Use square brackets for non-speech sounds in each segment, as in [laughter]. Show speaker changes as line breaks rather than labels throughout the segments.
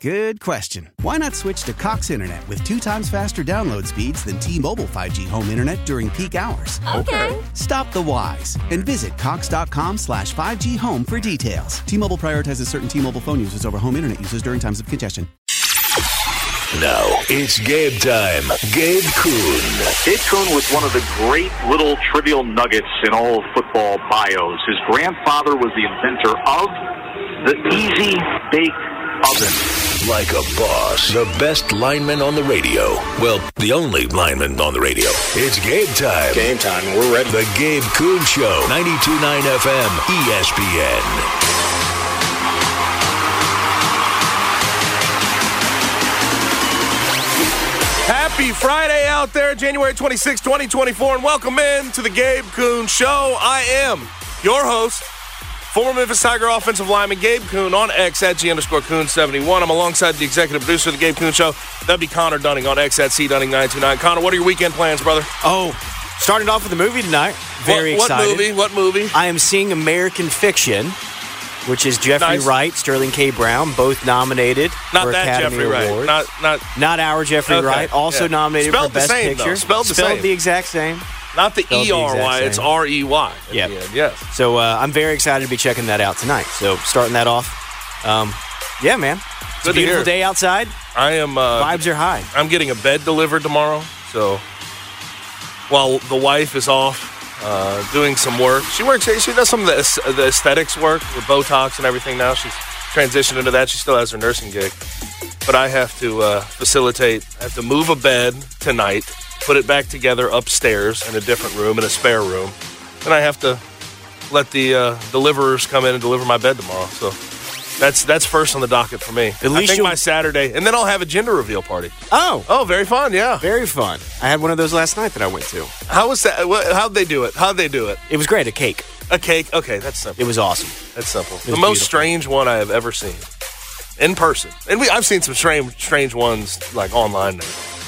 Good question. Why not switch to Cox Internet with two times faster download speeds than T-Mobile 5G home internet during peak hours?
Okay.
Stop the whys and visit cox.com slash 5G home for details. T-Mobile prioritizes certain T-Mobile phone users over home internet users during times of congestion.
Now it's game time. Gabe Kuhn.
Dave Kuhn was one of the great little trivial nuggets in all of football bios. His grandfather was the inventor of the easy bake oven.
Like a boss. The best lineman on the radio. Well, the only lineman on the radio. It's game time.
Game time. We're ready.
The Gabe Kuhn Show. 92.9 FM. ESPN.
Happy Friday out there, January 26, 2024, and welcome in to the Gabe Kuhn Show. I am your host, former Memphis Tiger offensive lineman Gabe Kuhn on X at G underscore Kuhn 71. I'm alongside the executive producer of the Gabe Kuhn Show. That'd be Connor Dunning on X at C Dunning 929. Connor, what are your weekend plans, brother?
Oh, starting off with a movie tonight. Very
what,
excited.
What movie? What movie?
I am seeing American Fiction, which is Jeffrey
Nice.
Wright, Sterling K. Brown, both nominated
Not
for
that
Academy
Jeffrey Wright. Not not
Not our Jeffrey
Okay,
Wright, also
yeah.
nominated
Spelled
for
the
Best
same, though.
Picture.
Spelled the same.
Spelled the exact same.
Not the E R Y. It's. R E Y. at
Yep.
the end, Yes.
So uh, I'm very excited to be checking that out tonight. So starting that off, um, yeah, man. It's
Good
a beautiful day outside.
I am. Uh,
Vibes are high.
I'm getting a bed delivered tomorrow, so while the wife is off uh, doing some work, she works. She does some of the, the aesthetics work with Botox and everything. Now she's transitioned into that. She still has her nursing gig, but I have to uh, facilitate. I have to move a bed tonight, put it back together upstairs in a different room, in a spare room, and I have to let the uh, deliverers come in and deliver my bed tomorrow. So. That's that's first on the docket for me.
At
I
least
think my Saturday, and then I'll have a gender reveal party.
Oh,
Oh, very fun. Yeah.
very fun. I had one of those last night that I went to.
How was that? How'd they do it? How'd they do it?
It was great. A cake.
A cake? Okay, that's simple.
It was awesome.
That's simple. The most
beautiful.
strange one I have ever seen in person, and we, I've seen some strange, strange ones like online. Now.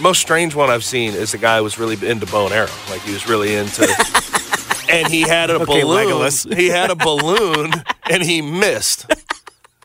Most strange one I've seen is the guy who was really into bow and arrow. Like he was really into, [laughs] and he had a
Okay,
balloon.
Legolas.
He had a balloon, and he missed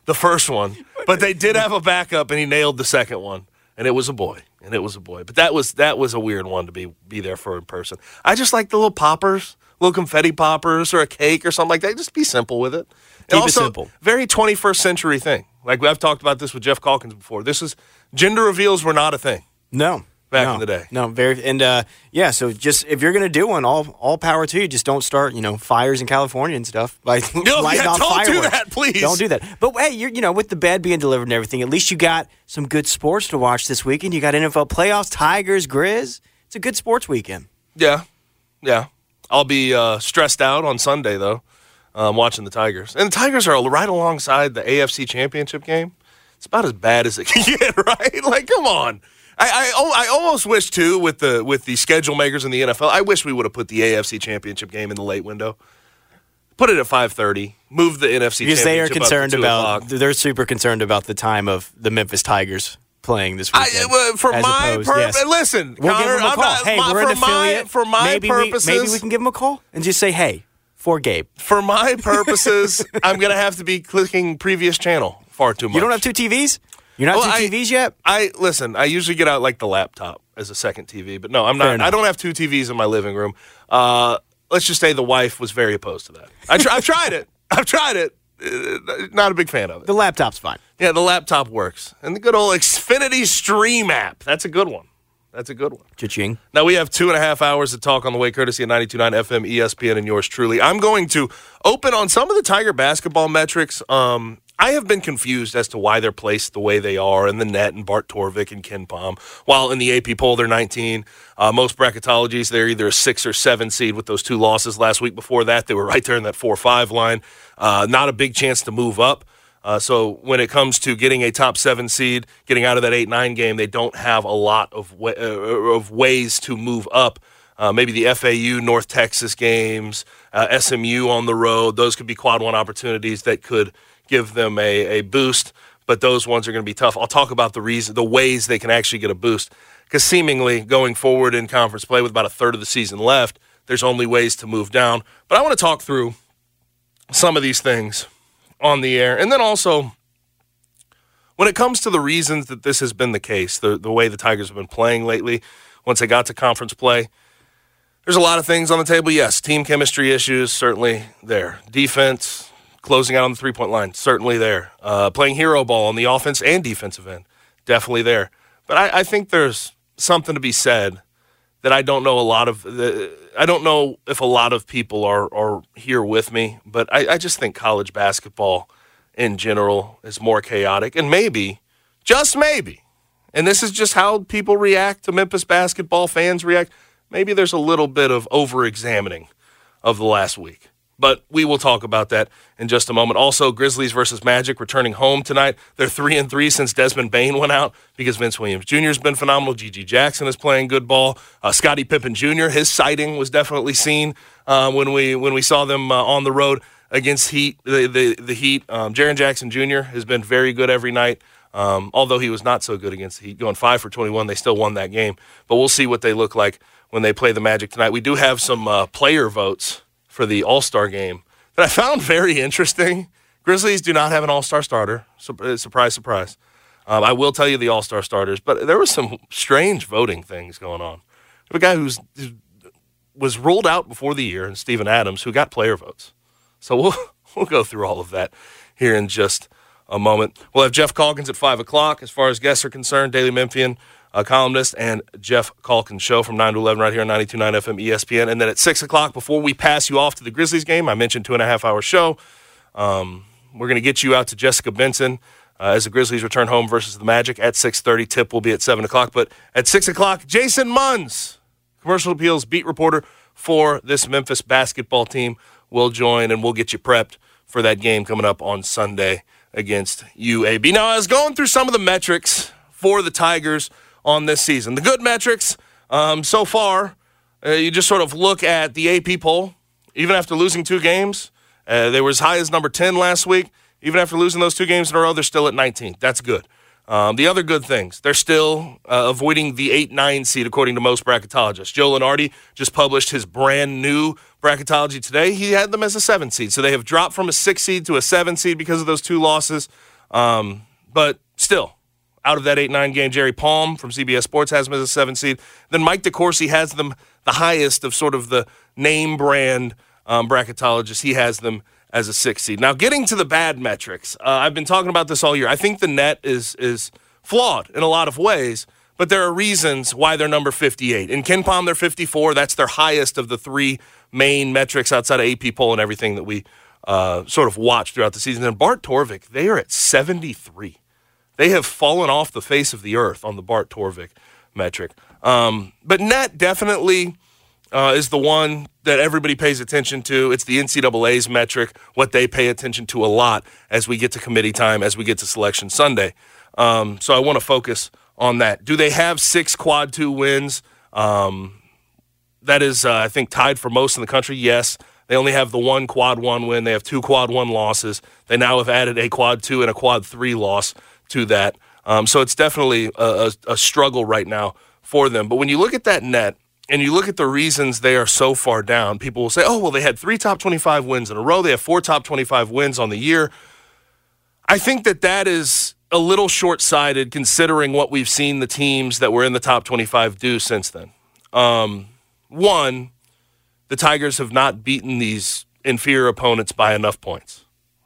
the first one, but they did have a backup, and he nailed the second one, and it was a boy, and it was a boy. But that was that was a weird one to be be there for in person. I just like the little poppers, little confetti poppers, or a cake or something like that. Just be simple with it. And
Keep it simple.
Very 21st century thing. Like I've talked about this with Geoff Calkins before. This is gender reveals were not a thing.
No.
Back
no,
in the day.
No, very and uh, yeah. So just if you're gonna do one, all all power to you. Just don't start, you know, fires in California and stuff [laughs] by
No,
lighting
yeah,
off
don't do
fireworks.
that, please.
Don't do that. But hey, you're you know with the bed being delivered and everything, at least you got some good sports to watch this weekend. You got NFL playoffs, Tigers, Grizz. It's a good sports weekend.
Yeah, yeah. I'll be uh, stressed out on Sunday though, um, watching the Tigers. And the Tigers are right alongside the AFC Championship game. It's about as bad as it [laughs] can get, right? Like, come on. I, I, I almost wish too with the with the schedule makers in the NFL. I wish we would have put the AFC Championship game in the late window. Put it at five thirty. Move the NFC
Because they are
Championship up to
concerned about they're super concerned about the time of the Memphis Tigers playing this
I,
weekend.
well, for my
opposed-
purpose,
yes.
listen,
We'll
Connor,
give them a
I'm
call.
not-
hey,
my-
we're
for
an
my for my
maybe
purposes.
we, maybe we can give them a call and just say, "Hey, for Gabe,
for my purposes, I'm gonna have to be clicking previous channel far too much.
you don't have two TVs. You're not
Well,
two
I-
TVs yet.
I listen. I usually get out like the laptop as a second TV, but no, I'm
Fair
not.
enough.
I don't have two TVs in my living room. Uh, let's just say the wife was very opposed to that. I tr- I've tried it. [laughs] I've tried it. Uh, not a big fan of it.
The laptop's fine.
Yeah, the laptop works, and the good old Xfinity Stream app. That's a good one. That's a good one.
Cha-ching.
Now we have two and a half hours to talk on the way, courtesy of 92.9 FM, ESPN, and yours truly. I'm going to open on some of the Tiger basketball metrics. Um, I have been confused as to why they're placed the way they are in the net and Bart Torvik and KenPom. While in the AP poll, they're 19. Uh, most bracketologies, they're either a six or seven seed with those two losses last week. Before that, they were right there in that four five line. Uh, not a big chance to move up. Uh, so when it comes to getting a top seven seed, getting out of that eight nine game, they don't have a lot of wa- uh, of ways to move up. Uh, maybe the FAU North Texas games, uh, SMU on the road, those could be quad one opportunities that could give them a, a boost. But those ones are going to be tough. I'll talk about the reason, the ways they can actually get a boost, because seemingly going forward in conference play with about a third of the season left, there's only ways to move down. But I want to talk through some of these things on the air. And then also, when it comes to the reasons that this has been the case, the, the way the Tigers have been playing lately, once they got to conference play, there's a lot of things on the table. Yes, team chemistry issues, certainly there. Defense, closing out on the three point line, certainly there. Uh, playing hero ball on the offense and defensive end, definitely there. But I, I think there's something to be said that I don't know a lot of. The, I don't know if a lot of people are are here with me, but I, I just think college basketball in general is more chaotic, and maybe, just maybe, and this is just how people react to Memphis basketball fans react. Maybe there's a little bit of over examining of the last week. But we will talk about that in just a moment. Also, Grizzlies versus Magic returning home tonight. They're three and three since Desmond Bane went out because Vince Williams Jr. has been phenomenal. GG Jackson is playing good ball. Uh, Scottie Pippen Jr. His sighting was definitely seen uh, when we when we saw them uh, on the road against Heat. The the, the Heat. Um, Jaren Jackson Jr. has been very good every night. Um, although he was not so good against the Heat, going five for 21, they still won that game. But we'll see what they look like when they play the Magic tonight. We do have some uh, player votes for the All Star game that I found very interesting. Grizzlies do not have an All Star starter. Uh, surprise, surprise. Um, I will tell you the All Star starters, but there was some strange voting things going on. A guy who's who was ruled out before the year, and Steven Adams, who got player votes. So we'll [laughs] we'll go through all of that here in just a moment. We'll have Geoff Calkins at five o'clock. As far as guests are concerned, Daily Memphian a columnist, and Geoff Calkins show from 9 to 11 right here on 92.9 FM ESPN. And then at 6 o'clock, before we pass you off to the Grizzlies game, I mentioned two and a half hour show. Um, we're going to get you out to Jessica Benson uh, as the Grizzlies return home versus the Magic at 6.30. Tip will be at 7 o'clock. But at 6 o'clock, Jason Munz, commercial appeals beat reporter for this Memphis basketball team, will join, and we'll get you prepped for that game coming up on Sunday against UAB. Now, I was going through some of the metrics for the Tigers – on this season. The good metrics um, so far, uh, you just sort of look at the AP poll, even after losing two games. Uh, they were as high as number 10 last week. Even after losing those two games in a row, they're still at 19. That's good. Um, the other good things, they're still uh, avoiding the 8 9 seed, according to most bracketologists. Joe Lunardi just published his brand new bracketology today. He had them as a 7 seed. So they have dropped from a 6 seed to a 7 seed because of those two losses. Um, but still, out of that 8 9 game. Jerry Palm from CBS Sports has them as a seven seed. Then Mike DeCourcy has them the highest of sort of the name brand um, bracketologists. He has them as a six seed. Now, getting to the bad metrics, uh, I've been talking about this all year. I think the net is is flawed in a lot of ways, but there are reasons why they're number 58. In KenPom, they're 54. That's their highest of the three main metrics outside of AP poll and everything that we uh, sort of watch throughout the season. And Bart Torvik, they are at 73. They have fallen off the face of the earth on the Bart Torvik metric. Um, but net definitely uh, is the one that everybody pays attention to. It's the NCAA's metric, what they pay attention to a lot as we get to committee time, as we get to Selection Sunday. Um, so I want to focus on that. Do they have six quad two wins? Um, that is, uh, I think, tied for most in the country. Yes. They only have the one quad one win. They have two quad one losses. They now have added a quad two and a quad three loss to that. Um, so it's definitely a, a, a struggle right now for them. But when you look at that net, and you look at the reasons they are so far down, people will say, oh, well, they had three top 25 wins in a row. They have four top 25 wins on the year. I think that that is a little short sighted considering what we've seen the teams that were in the top 25 do since then. Um, one, the Tigers have not beaten these inferior opponents by enough points.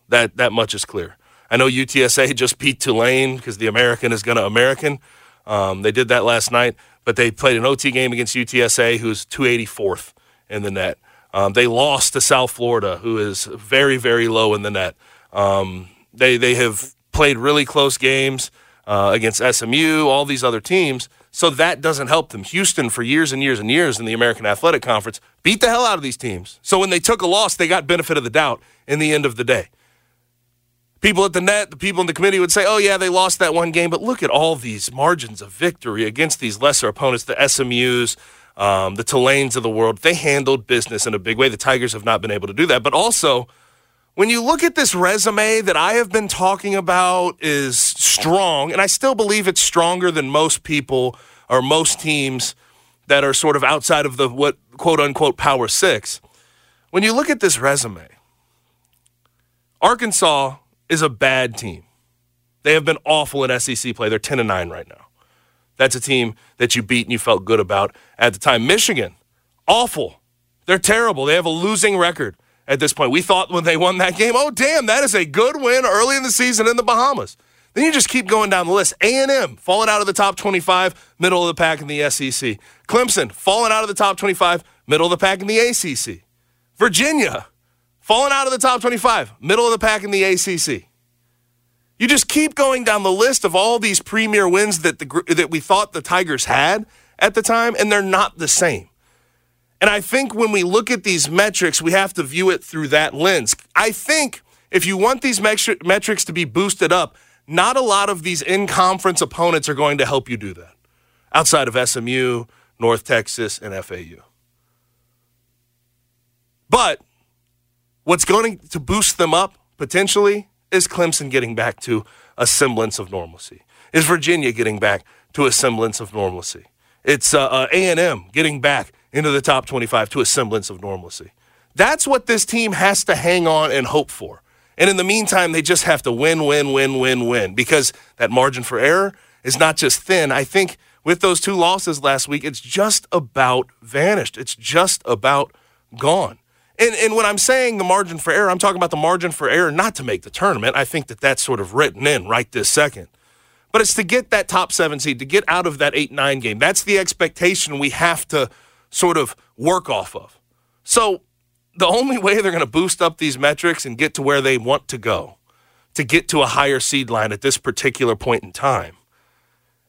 That, that much is clear. I know UTSA just beat Tulane because the American is going to American. Um, they did that last night, but they played an OT game against UTSA, who's 284th in the net. Um, they lost to South Florida, who is very, very low in the net. Um, They they have played really close games uh, against SMU, all these other teams. So that doesn't help them. Houston, for years and years and years in the American Athletic Conference, beat the hell out of these teams. So when they took a loss, they got benefit of the doubt in the end of the day. People at the net, the people in the committee would say, oh, yeah, they lost that one game. But look at all these margins of victory against these lesser opponents, the SMUs, um, the Tulanes of the world. They handled business in a big way. The Tigers have not been able to do that. But also, when you look at this resume that I have been talking about is strong, and I still believe it's stronger than most people or most teams that are sort of outside of the what quote unquote power six. When you look at this resume, Arkansas is a bad team. They have been awful in SEC play. They're 10 and 9 right now. That's a team that you beat and you felt good about at the time. Michigan, awful. They're terrible. They have a losing record at this point. We thought when they won that game, oh damn, that is a good win early in the season in the Bahamas. Then you just keep going down the list. A&M falling out of the top 25, middle of the pack in the SEC. Clemson falling out of the top 25, middle of the pack in the ACC. Virginia falling out of the top 25, middle of the pack in the ACC. You just keep going down the list of all these premier wins that the that we thought the Tigers had at the time, and they're not the same. And I think when we look at these metrics, we have to view it through that lens. I think if you want these metrics to be boosted up, not a lot of these in conference opponents are going to help you do that outside of SMU, North Texas, and FAU. But what's going to boost them up potentially is Clemson getting back to a semblance of normalcy? Is Virginia getting back to a semblance of normalcy? It's uh, uh, A&M getting back into the top 25 to a semblance of normalcy. That's what this team has to hang on and hope for. And in the meantime, they just have to win, win, win, win, win because that margin for error is not just thin. I think with those two losses last week, it's just about vanished. It's just about gone. And, and when I'm saying the margin for error, I'm talking about the margin for error not to make the tournament. I think that that's sort of written in right this second. But it's to get that top seven seed, to get out of that 8 9 game. That's the expectation we have to sort of work off of. So the only way they're going to boost up these metrics and get to where they want to go, to get to a higher seed line at this particular point in time,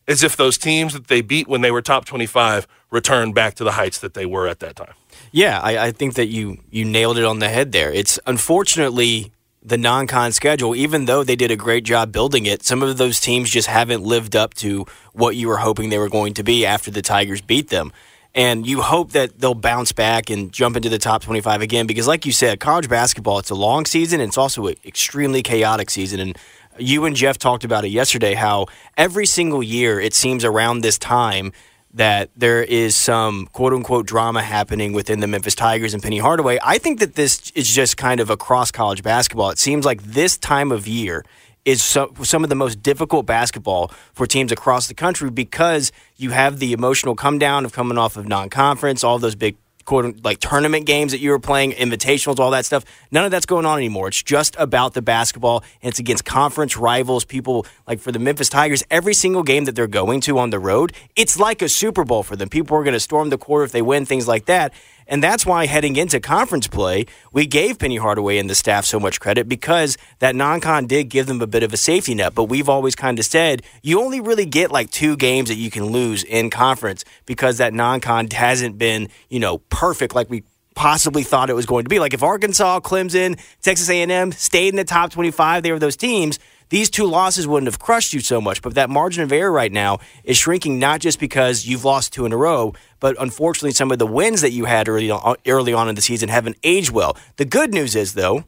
is if those teams that they beat when they were top 25 return back to the heights that they were at that time.
Yeah, I, I think that you you nailed it on the head there. It's unfortunately the non-con schedule, even though they did a great job building it, some of those teams just haven't lived up to what you were hoping they were going to be after the Tigers beat them. And you hope that they'll bounce back and jump into the top 25 again because, like you said, college basketball, it's a long season and it's also an extremely chaotic season. And you and Jeff talked about it yesterday how every single year it seems around this time that there is some quote unquote drama happening within the Memphis Tigers and Penny Hardaway. I think that this is just kind of across college basketball. It seems like this time of year is so, some of the most difficult basketball for teams across the country because you have the emotional come down of coming off of non conference, all those big quote like tournament games that you were playing, invitationals, all that stuff. None of that's going on anymore. It's just about the basketball, and it's against conference rivals. People like for the Memphis Tigers, every single game that they're going to on the road, it's like a Super Bowl for them. People are going to storm the court if they win, things like that. And that's why heading into conference play, we gave Penny Hardaway and the staff so much credit because that non con did give them a bit of a safety net. But we've always kind of said you only really get like two games that you can lose in conference because that non con hasn't been, you know, perfect like we possibly thought it was going to be. Like if Arkansas, Clemson, Texas A&M stayed in the top 25, they were those teams – these two losses wouldn't have crushed you so much. But that margin of error right now is shrinking not just because you've lost two in a row, but unfortunately, some of the wins that you had early on, early on in the season haven't aged well. The good news is, though,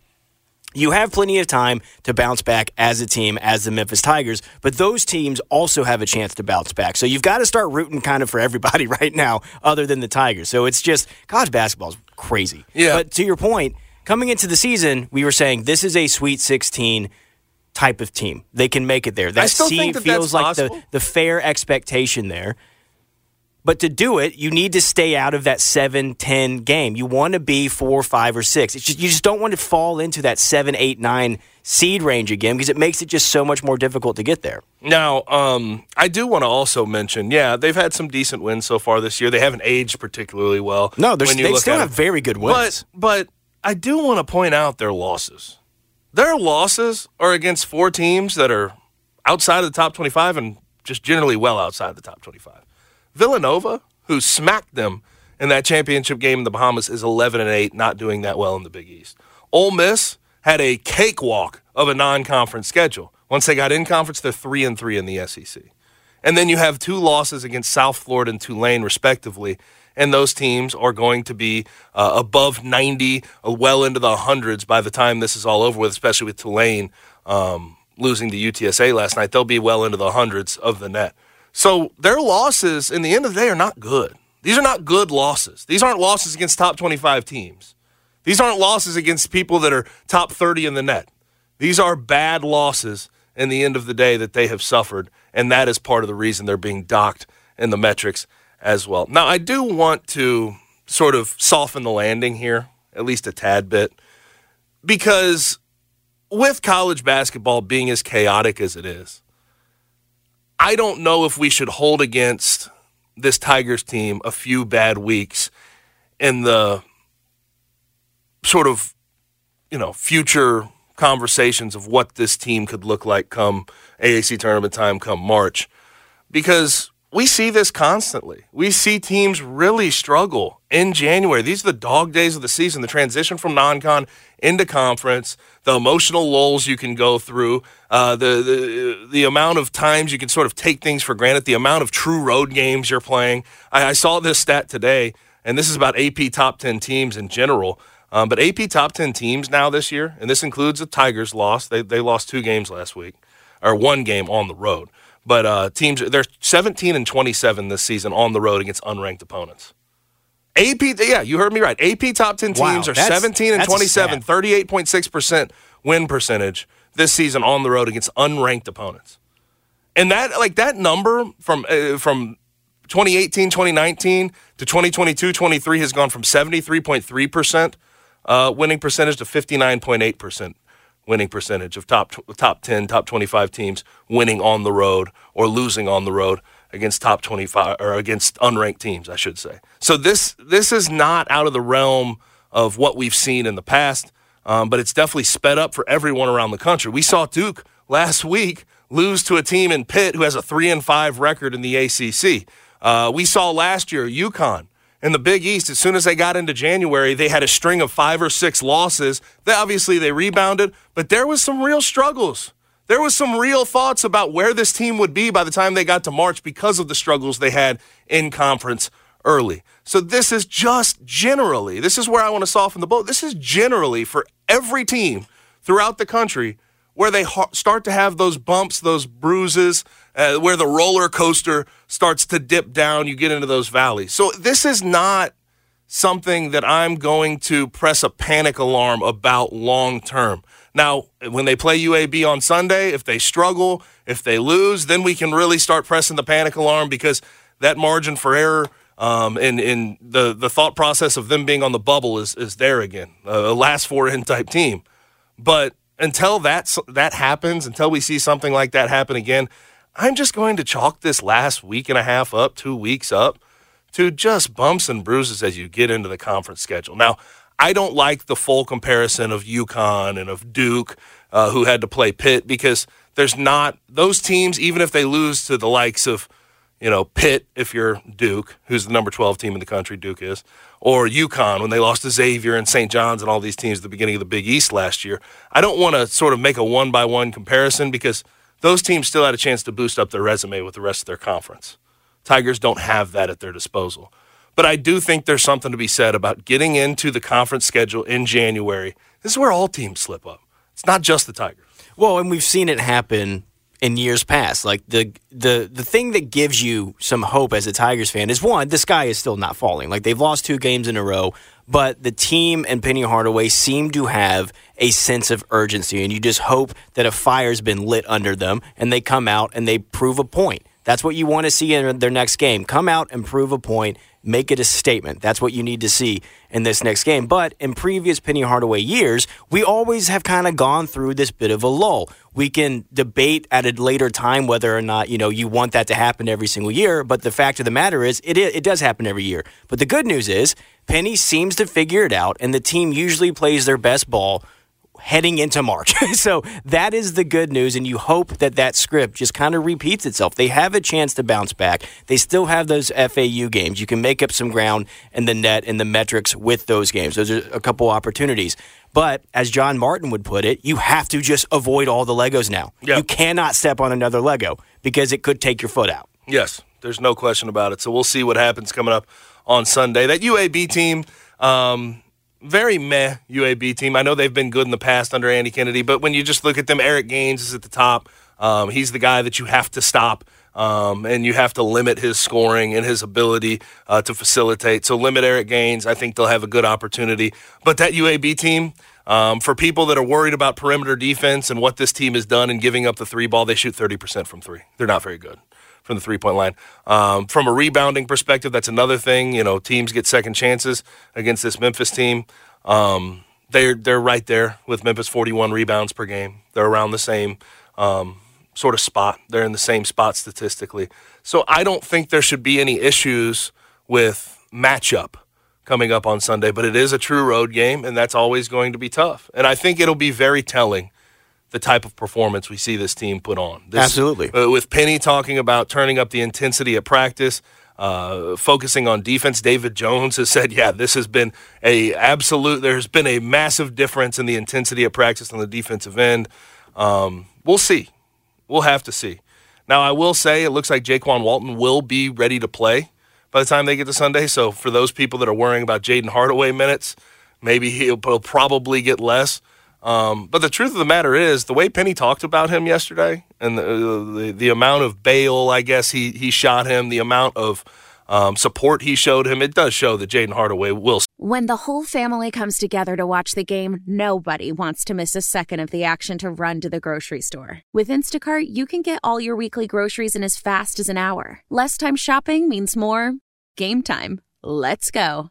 you have plenty of time to bounce back as a team, as the Memphis Tigers, but those teams also have a chance to bounce back. So you've got to start rooting kind of for everybody [laughs] right now, other than the Tigers. So it's just college basketball is crazy.
Yeah.
But to your point, coming into the season, we were saying this is a Sweet 16 type of team. They can make it there. That, seem,
that
feels like
possible.
the, the fair expectation there. But to do it, you need to stay out of that 7 10 game. You want to be 4, 5, or 6. It's just, you just don't want to fall into that 7, 8, 9 seed range again because it makes it just so much more difficult to get there.
Now, um, I do want to also mention, yeah, they've had some decent wins so far this year. They haven't aged particularly well.
No, they
look
still
at
have
it.
very good wins.
But, but I do want to point out their losses. Their losses are against four teams that are outside of the top 25 and just generally well outside the top 25. Villanova, who smacked them in that championship game in the Bahamas, is 11 and 8, not doing that well in the Big East. Ole Miss had a cakewalk of a non-conference schedule. Once they got in conference, they're 3 and 3 in the SEC. And then you have two losses against South Florida and Tulane, respectively. And those teams are going to be uh, above 90, uh, well into the hundreds by the time this is all over with, especially with Tulane um, losing to UTSA last night. They'll be well into the hundreds of the net. So their losses, in the end of the day, are not good. These are not good losses. These aren't losses against top 25 teams. These aren't losses against people that are top 30 in the net. These are bad losses in the end of the day that they have suffered, and that is part of the reason they're being docked in the metrics as well. Now, I do want to sort of soften the landing here, at least a tad bit, because with college basketball being as chaotic as it is, I don't know if we should hold against this Tigers team a few bad weeks in the sort of, you know, future conversations of what this team could look like come AAC tournament time, come March, because we see this constantly. We see teams really struggle in January. These are the dog days of the season, the transition from non con into conference, the emotional lulls you can go through, uh, the, the, the amount of times you can sort of take things for granted, the amount of true road games you're playing. I, I saw this stat today, and this is about AP top 10 teams in general. Um, but AP top 10 teams now this year, and this includes the Tigers loss. They, they lost two games last week, or one game on the road. But uh, teams, they're 17 and 27 this season on the road against unranked opponents. AP, yeah, you heard me right. AP top 10 teams
Wow,
are 17 and
that's
27, 38.6% win percentage this season on the road against unranked opponents. And that like that number from uh, from 2018, 2019 to 2022, 23 has gone from 73.3% uh, winning percentage to 59.8% winning percentage of top top 10, top 25 teams winning on the road or losing on the road against top 25 or against unranked teams, I should say. So this this is not out of the realm of what we've seen in the past, um, but it's definitely sped up for everyone around the country. We saw Duke last week lose to a team in Pitt who has a three and five record in the ACC. Uh, we saw last year UConn in the Big East. As soon as they got into January, they had a string of five or six losses. They obviously they rebounded, but there was some real struggles. There was some real thoughts about where this team would be by the time they got to March because of the struggles they had in conference early. So this is just generally, this is where I want to soften the blow. This is generally for every team throughout the country where they ha- start to have those bumps, those bruises, uh, where the roller coaster starts to dip down, you get into those valleys. So this is not something that I'm going to press a panic alarm about long term. Now, when they play UAB on Sunday, if they struggle, if they lose, then we can really start pressing the panic alarm because that margin for error um, and, and the, the thought process of them being on the bubble is, is there again, a last four in type team. But until that that happens, until we see something like that happen again, I'm just going to chalk this last week and a half up, two weeks up, to just bumps and bruises as you get into the conference schedule. Now, I don't like the full comparison of UConn and of Duke, uh, who had to play Pitt, because there's not those teams. Even if they lose to the likes of you know, Pitt, if you're Duke, who's the number 12 team in the country, Duke is, or UConn when they lost to Xavier and St. John's and all these teams at the beginning of the Big East last year. I don't want to sort of make a one by one comparison because those teams still had a chance to boost up their resume with the rest of their conference. Tigers don't have that at their disposal. But I do think there's something to be said about getting into the conference schedule in January. This is where all teams slip up. It's not just the Tigers.
Well, and we've seen it happen in years past. Like the the the thing that gives you some hope as a Tigers fan is one, the sky is still not falling. Like they've lost two games in a row, but the team and Penny Hardaway seem to have a sense of urgency, and you just hope that a fire's been lit under them, and they come out and they prove a point. That's what you want to see in their next game. Come out and prove a point, make it a statement. That's what you need to see in this next game. But in previous Penny Hardaway years, we always have kind of gone through this bit of a lull. We can debate at a later time whether or not, you know, you want that to happen every single year, but the fact of the matter is it it does happen every year. But the good news is Penny seems to figure it out and the team usually plays their best ball heading into March. [laughs] so that is the good news, and you hope that that script just kind of repeats itself. They have a chance to bounce back. They still have those FAU games. You can make up some ground in the net and the metrics with those games. Those are a couple opportunities. But as John Martin would put it, you have to just avoid all the Legos now.
Yep.
You cannot step on another Lego because it could take your foot out.
Yes, there's no question about it. So we'll see what happens coming up on Sunday. That UAB team, um, very meh UAB team. I know they've been good in the past under Andy Kennedy, but when you just look at them, Eric Gaines is at the top. Um, he's the guy that you have to stop. Um, and you have to limit his scoring and his ability uh, to facilitate. So limit Eric Gaines. I think they'll have a good opportunity. But that UAB team, um, for people that are worried about perimeter defense and what this team has done in giving up the three ball, they shoot 30% from three. They're not very good from the three point line. Um, from a rebounding perspective, that's another thing. You know, teams get second chances against this Memphis team. Um, they're they're right there with Memphis, 41 rebounds per game. They're around the same um, sort of spot. They're in the same spot statistically. So I don't think there should be any issues with matchup coming up on Sunday. But it is a true road game, and that's always going to be tough. And I think it'll be very telling the type of performance we see this team put on. This,
Absolutely.
uh, with Penny talking about turning up the intensity at practice, uh, focusing on defense. David Jones has said, "Yeah, this has been a absolute. There's been a massive difference in the intensity of practice on the defensive end. Um, we'll see. We'll have to see. Now, I will say it looks like Jaykwon Walton will be ready to play by the time they get to Sunday. So for those people that are worrying about Jayden Hardaway minutes, maybe he'll, he'll probably get less. Um, but the truth of the matter is, the way Penny talked about him yesterday, and the the, the amount of bail, I guess he he shot him, the amount of um, support he showed him, it does show that Jayden Hardaway will
When the whole family comes together to watch the game, nobody wants to miss a second of the action to run to the grocery store. With Instacart, you can get all your weekly groceries in as fast as an hour. Less time shopping means more game time. Let's go.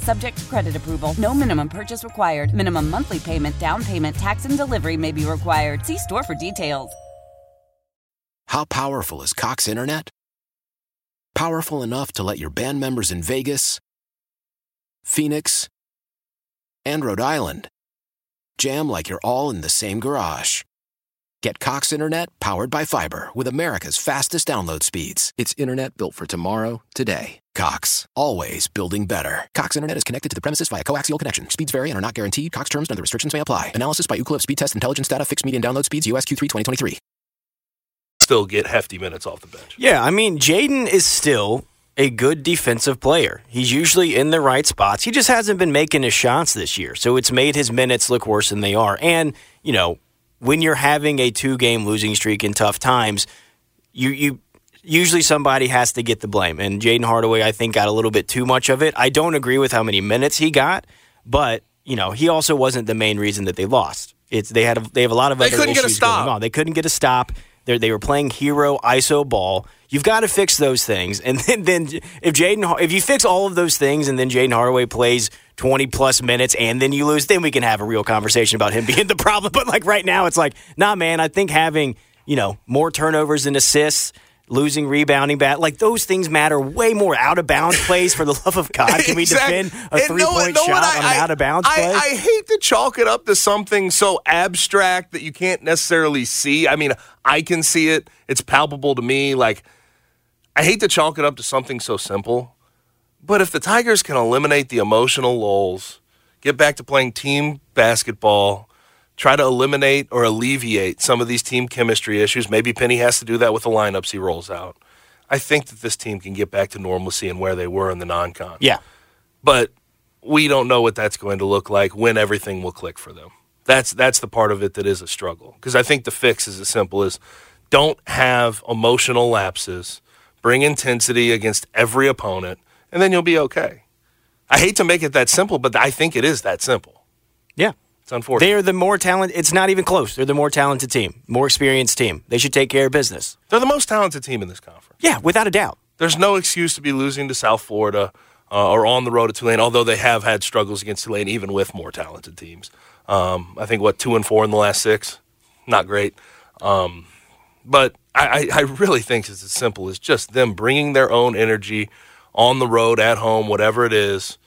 Subject to credit approval. No minimum purchase required. Minimum monthly payment, down payment, tax, and delivery may be required. See store for details.
How powerful is Cox Internet? Powerful enough to let your band members in Vegas, Phoenix, and Rhode Island jam like you're all in the same garage. Get Cox Internet powered by fiber with America's fastest download speeds. It's internet built for tomorrow, today. Cox, always building better. Cox Internet is connected to the premises via coaxial connection. Speeds vary and are not guaranteed. Cox terms and other restrictions may apply. Analysis by Ookla of Speed Test Intelligence Data. Fixed median download speeds. USQ3 2023.
still get hefty minutes off the bench.
Yeah, I mean, Jayden is still a good defensive player. He's usually in the right spots. He just hasn't been making his shots this year. So it's made his minutes look worse than they are. And, you know, when you're having a two game losing streak in tough times, you, you usually somebody has to get the blame. And Jayden Hardaway, I think, got a little bit too much of it. I don't agree with how many minutes he got, but, you know, he also wasn't the main reason that they lost. It's they had a, they have a lot of
They
other
couldn't get a
issues
stop.
going on. They couldn't get a stop. They're, they were playing hero ISO ball. You've got to fix those things, [laughs] and then, then if Jayden, if you fix all of those things, and then Jayden Hardaway plays twenty plus minutes, and then you lose, then we can have a real conversation about him [laughs] being the problem. But like right now, it's like, nah, man. I think having you know more turnovers and assists, losing rebounding bat, like those things matter way more. Out of bounds plays, for the love of God, can we
Exactly.
defend a three
what-
point
know
shot
what?
on an out of bounds
I,
play?
I hate to chalk it up to something so abstract that you can't necessarily see. I mean, I can see it; it's palpable to me. Like, I hate to chalk it up to something so simple, but if the Tigers can eliminate the emotional lulls, get back to playing team basketball, try to eliminate or alleviate some of these team chemistry issues. Maybe Penny has to do that with the lineups he rolls out. I think that this team can get back to normalcy and where they were in the non-con
yeah,
but we don't know what that's going to look like when everything will click for them. That's that's the part of it that is a struggle because I think the fix is as simple as don't have emotional lapses, bring intensity against every opponent, and then you'll be okay. I hate to make it that simple, but I think it is that simple.
yeah.
It's unfortunate.
They are the more talented. It's not even close. They're the more talented team, more experienced team. They should take care of business.
They're the most talented team in this conference.
Yeah, without a doubt.
There's no excuse to be losing to South Florida uh, or on the road to Tulane, although they have had struggles against Tulane, even with more talented teams. Um, I think what two and four in the last six, not great. Um, but I, I really think it's as simple as just them bringing their own energy on the road, at home, whatever it is,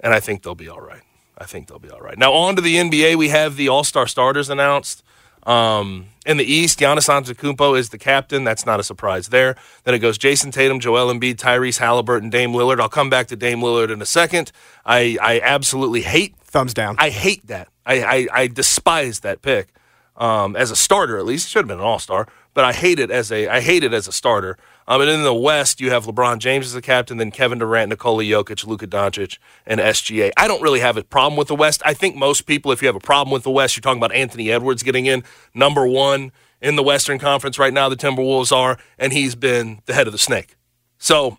and I think they'll be all right. I think they'll be all right. Now on to the NBA. We have the All Star starters announced. Um, in the East, Giannis Antetokounmpo is the captain. That's not a surprise there. Then it goes Jayson Tatum, Joel Embiid, Tyrese Halliburton, Dame Lillard. I'll come back to Dame Lillard in a second. I, I absolutely hate.
Thumbs down.
I hate that. I, I, I despise that pick. Um, as a starter, at least, should have been an All Star, but I hate it as a I hate it as a starter. Um, and in the West, you have LeBron James as the captain, then Kevin Durant, Nikola Jokic, Luka Doncic, and SGA. I don't really have a problem with the West. I think most people, if you have a problem with the West, you're talking about Anthony Edwards getting in number one in the Western Conference right now. The Timberwolves are, and he's been the head of the snake. So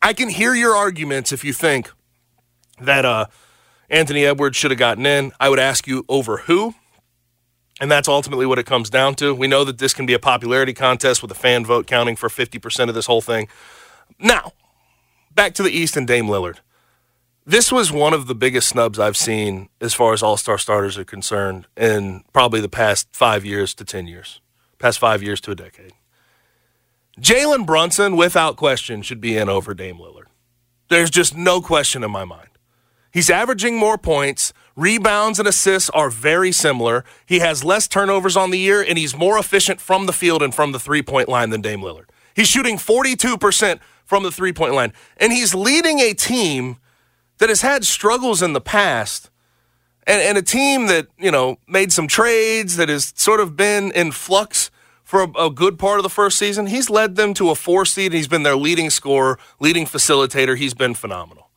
I can hear your arguments if you think that uh, Anthony Edwards should have gotten in. I would ask you over who. And that's ultimately what it comes down to. We know that this can be a popularity contest with a fan vote counting for 50% of this whole thing. Now, back to the East and Dame Lillard. This was one of the biggest snubs I've seen as far as all star starters are concerned in probably the past five years to 10 years, past five years to a decade. Jalen Brunson, without question, should be in over Dame Lillard. There's just no question in my mind. He's averaging more points. Rebounds and assists are very similar. He has less turnovers on the year, and he's more efficient from the field and from the three point line than Dame Lillard. He's shooting 42% from the three point line, and he's leading a team that has had struggles in the past. And, and a team that, you know, made some trades, that has sort of been in flux for a, a, good part of the first season. He's led them to a four seed, and he's been their leading scorer, leading facilitator. He's been phenomenal.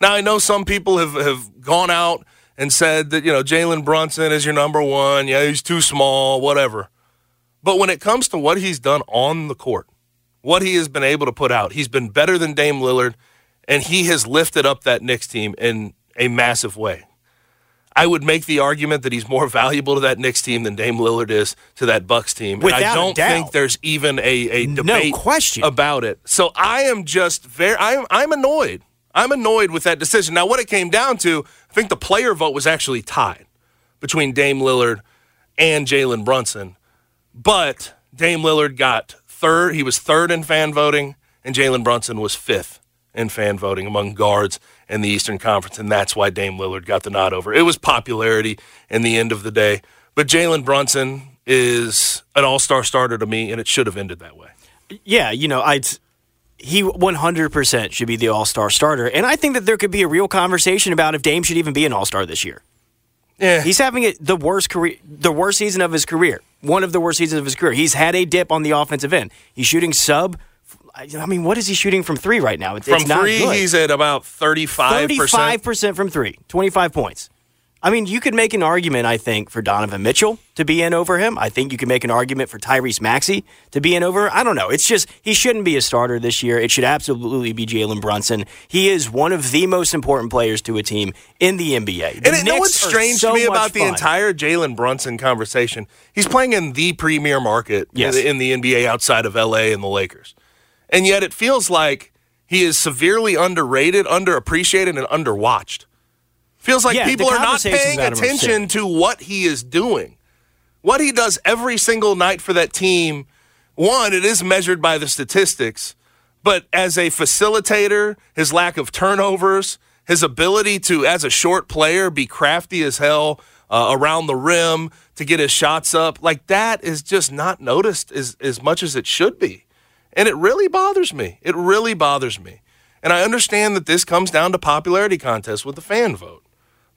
Now, I know some people have, have gone out and said that, you know, Jalen Brunson is your number one. Yeah, he's too small, whatever. But when it comes to what he's done on the court, what he has been able to put out, he's been better than Dame Lillard, and he has lifted up that Knicks team in a massive way. I would make the argument that he's more [laughs] valuable to that Knicks team than Dame Lillard is to that Bucks team.
Without
and I don't
doubt.
think there's even a, a debate
no question.
about it. So I am just very I'm I'm annoyed. I'm annoyed with that decision. Now what it came down to, I think the player vote was actually tied between Dame Lillard and Jalen Brunson. But Dame Lillard got third. He was third in fan voting, and Jalen Brunson was fifth in fan voting among guards in the Eastern Conference, and that's why Dame Lillard got the nod over. It was popularity in the end of the day. But Jalen Brunson is an all star starter to me, and it should have ended that way.
Yeah, you know, I'd he 100% should be the All Star starter, and I think that there could be a real conversation about if Dame should even be an All Star this year.
Yeah,
he's having it the worst career, the worst season of his career, one of the worst seasons of his career. He's had a dip on the offensive end. He's shooting sub. I mean, what is he shooting from three right now? It's,
from
it's not
three,
good.
he's at about 35
35 percent from three, 25 points. I mean, you could make an argument, I think, for Donovan Mitchell to be in over him. I think you could make an argument for Tyrese Maxey to be in over. I don't know. It's just he shouldn't be a starter this year. It should absolutely be Jalen Brunson. He is one of the most important players to a team in the NBA. The
and it, know what's strange
so
to me about
fun.
the entire Jalen Brunson conversation? He's playing in the premier market
yes.
in, the, in the NBA outside of LA and the Lakers. And yet it feels like he is severely underrated, underappreciated, and underwatched. Feels like
yeah,
people are not paying attention to what he is doing. What he does every single night for that team, one, it is measured by the statistics, but as a facilitator, his lack of turnovers, his ability to, as a short player, be crafty as hell uh, around the rim to get his shots up, like that is just not noticed as, as much as it should be. And it really bothers me. It really bothers me. And I understand that this comes down to popularity contests with the fan vote.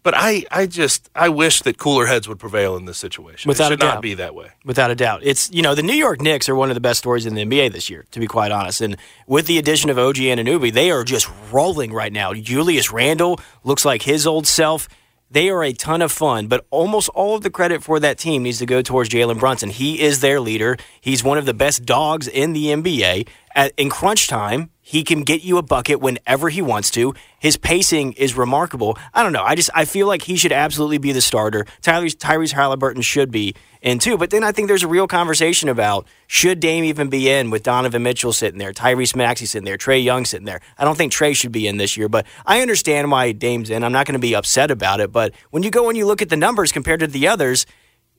But I, I just, I wish that cooler heads would prevail in this situation.
Without
it should
a doubt.
not be that way.
Without a doubt. It's, you know, the New York Knicks are one of the best stories in the NBA this year, to be quite honest. And with the addition of OG Anunoby, they are just rolling right now. Julius Randle looks like his old self. They are a ton of fun, but almost all of the credit for that team needs to go towards Jalen Brunson. He is their leader. He's one of the best dogs in the NBA. At, in crunch time, he can get you a bucket whenever he wants to. His pacing is remarkable. I don't know. I just I feel like he should absolutely be the starter. Tyrese, Tyrese Halliburton should be in too. But then I think there's a real conversation about should Dame even be in with Donovan Mitchell sitting there, Tyrese Maxey sitting there, Trae Young sitting there. I don't think Trae should be in this year, but I understand why Dame's in. I'm not going to be upset about it. But when you go and you look at the numbers compared to the others,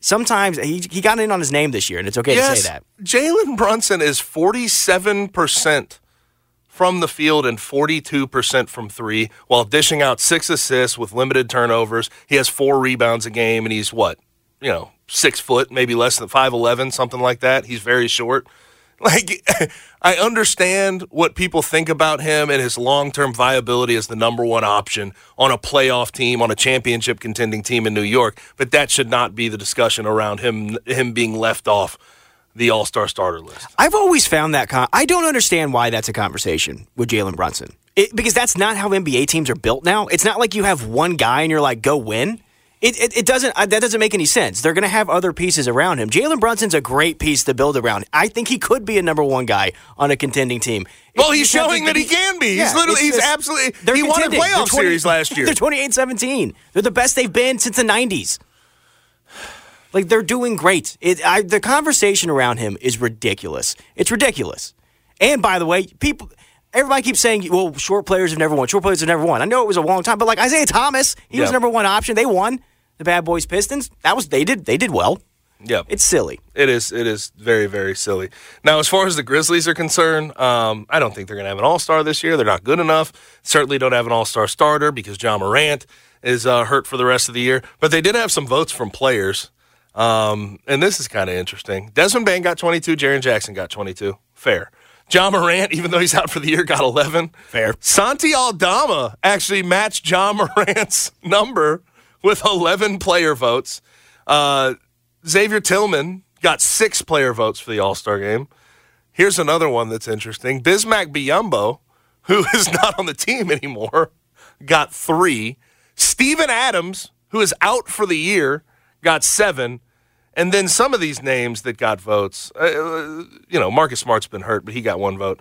sometimes he, he got in on his name this year, and it's okay
yes,
to say that.
Jalen Brunson is 47% from the field and 42% from three while dishing out six assists with limited turnovers. He has four rebounds a game, and he's what? You know, six foot, maybe less than 5'11, something like that. He's very short. [laughs] Like, I understand what people think about him and his long term viability as the number one option on a playoff team, on a championship contending team in New York, but that should not be the discussion around him him being left off the All Star starter list.
I've always found that con- I don't understand why that's a conversation with Jalen Brunson. It, because that's not how NBA teams are built now. It's not like you have one guy and you're like, go win. It, it, it doesn't uh, that doesn't make any sense. They're going to have other pieces around him. Jalen Brunson's a great piece to build around. I think he could be a number one guy on a contending team.
Well, he's showing that he can be. He's literally he's absolutely he won a playoff series last year.
They're 28-17. They're the best they've been since the 90s. Like they're doing great. It, I, the conversation around him is ridiculous. It's ridiculous. And by the way, people everybody keeps saying, well, short players have never won. Short players have never won. I know it was a long time, but like Isaiah Thomas, he was number one option. They won. The Bad Boys Pistons. That was they did they did well.
Yeah,
it's silly.
It is. It is very, very silly. Now, as far as the Grizzlies are concerned, um, I don't think they're going to have an All Star this year. They're not good enough. Certainly, don't have an All Star starter because Ja Morant is uh, hurt for the rest of the year. But they did have some votes from players, um, and this is kind of interesting. Desmond Bane got 22. Jaren Jackson got 22. Fair. Ja Morant, even though he's out for the year, got 11.
Fair.
Santi Aldama actually matched Ja Morant's [laughs] number with 11 player votes. Uh, Xavier Tillman got six player votes for the All Star game. Here's another one that's interesting. Bismack Biyombo, who [laughs] is not on the team anymore, got three. Steven Adams, who is out for the year, got seven. And then some of these names that got votes, uh, you know, Marcus Smart's been hurt, but he got one vote.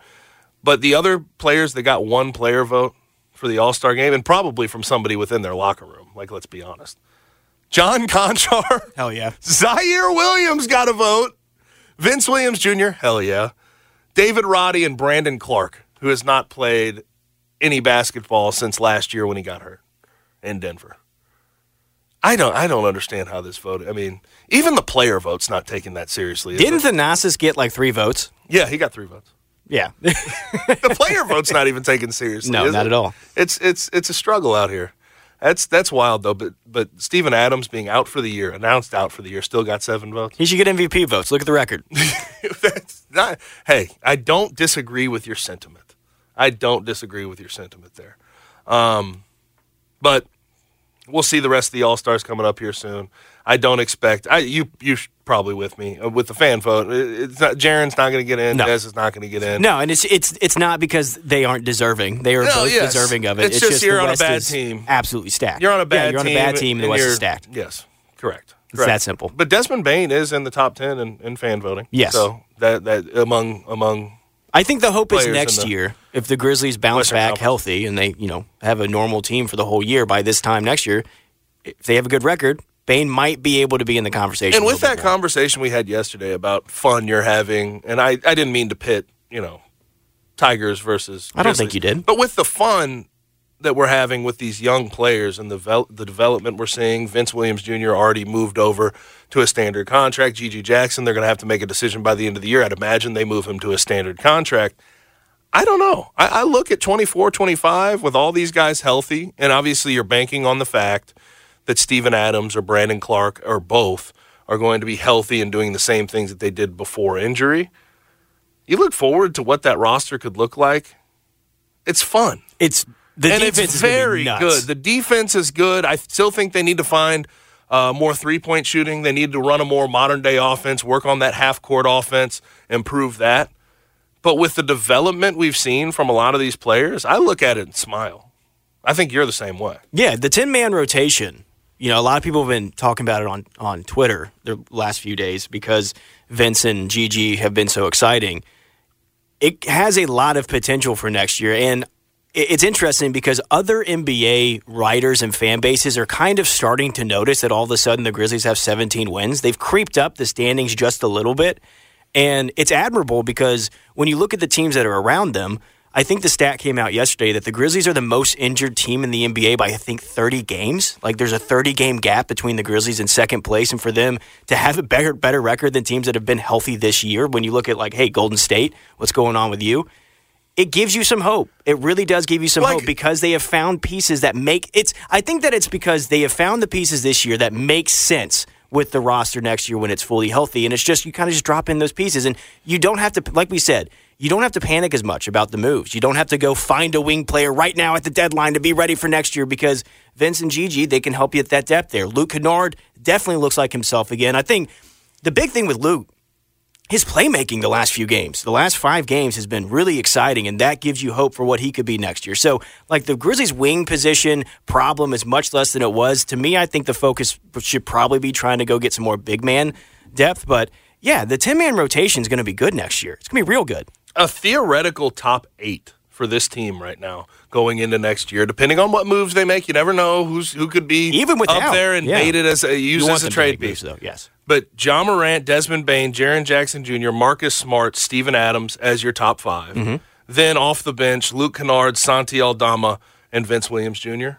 But the other players that got one player vote for the All Star game, and probably from somebody within their locker room, like, let's be honest. John [laughs] Konchar.
Hell yeah.
Ziaire Williams got a vote. Vince Williams Jr. Hell yeah. David Roddy and Brandon Clarke, who has not played any basketball since last year when he got hurt in Denver. I don't I don't understand how this vote. I mean, even the player vote's not taken that seriously.
Didn't the Thanasis get like three votes?
Yeah, he got three votes.
Yeah. [laughs]
the player vote's not even taken seriously.
No, not
it?
at all.
It's it's it's a struggle out here. That's that's wild though. But but Steven Adams being out for the year, announced out for the year, still got seven votes.
He should get MVP votes. Look at the record. [laughs]
that's not, hey, I don't disagree with your sentiment. I don't disagree with your sentiment there. Um, but we'll see the rest of the All Stars coming up here soon. I don't expect. I you you probably with me uh, with the fan vote. It's not Jaren's not going to get in.
No.
Des is not going to get in.
No, and it's it's it's not because they aren't deserving. They are
No,
both
yes.
deserving of it.
It's just you're
the
on a
West
bad
is
team.
Absolutely stacked.
You're on a bad
yeah, you're
team.
on a bad team, and the West is stacked.
Yes, correct.
It's
correct.
that simple.
But Desmond Bane is in the top ten in, in fan voting.
Yes.
So that that among among
I think the hope is next
the
year if the Grizzlies bounce
Western
back
Conference.
healthy and they, you know, have a normal team for the whole year by this time next year, if they have a good record, Bane might be able to be in the conversation.
and with that
more.
conversation we had yesterday about fun you're having, and I, I didn't mean to pit, you know, Tigers versus.
I don't think you did.
But with the fun that we're having with these young players and the the development we're seeing, Vince Williams Jr. already moved over to a standard contract. GG Jackson, they're going to have to make a decision by the end of the year. I'd imagine they move him to a standard contract. I don't know. I, I look at 24, 25 with all these guys healthy, and obviously you're banking on the fact that Steven Adams or Brandon Clarke or both are going to be healthy and doing the same things that they did before injury. You look forward to what that roster could look like. It's fun.
It's the
and
defense
it's
is gonna be
very good. The defense is good. I still think they need to find uh, more three point shooting. They need to run a more modern day offense, work on that half court offense, improve that. But with the development we've seen from a lot of these players, I look at it and smile. I think you're the same way.
Yeah, the 10 man rotation. You know, a lot of people have been talking about it on, on Twitter the last few days because Vince and GG have been so exciting. it has a lot of potential for next year. And it's interesting because other NBA writers and fan bases are kind of starting to notice that all of a sudden the Grizzlies have 17 wins. They've creeped up the standings just a little bit. And it's admirable because when you look at the teams that are around them, I think the stat came out yesterday that the Grizzlies are the most injured team in the NBA by I think 30 games. Like there's a 30 game gap between the Grizzlies and second place, and for them to have a better better record than teams that have been healthy this year. When you look at like, hey, Golden State, what's going on with you? It gives you some hope. It really does give you some
Like-
hope because they have found pieces that make it's. I think that it's because they have found the pieces this year that make sense with the roster next year when it's fully healthy. And it's just you kind of just drop in those pieces, and you don't have to, like we said, you don't have to panic as much about the moves. You don't have to go find a wing player right now at the deadline to be ready for next year because Vince and GG they can help you at that depth there. Luke Kennard definitely looks like himself again. I think the big thing with Luke his playmaking the last few games, the last five games has been really exciting, and that gives you hope for what he could be next year. So, like the Grizzlies' wing position problem is much less than it was. To me, I think the focus should probably be trying to go get some more big man depth. But yeah, the 10 man rotation is going to be good next year. It's going to be real good.
a theoretical top eight for this team right now going into next year. Depending on what moves they make, you never know who's who could be
Even without,
up there and
yeah.
baited as a used as a trade
moves,
piece.
though, yes.
But Ja Morant, Desmond Bane, Jaren Jackson Jr., Marcus Smart, Steven Adams as your top 5
Mm-hmm.
Then off the bench, Luke Kennard, Santi Aldama, and Vince Williams Jr.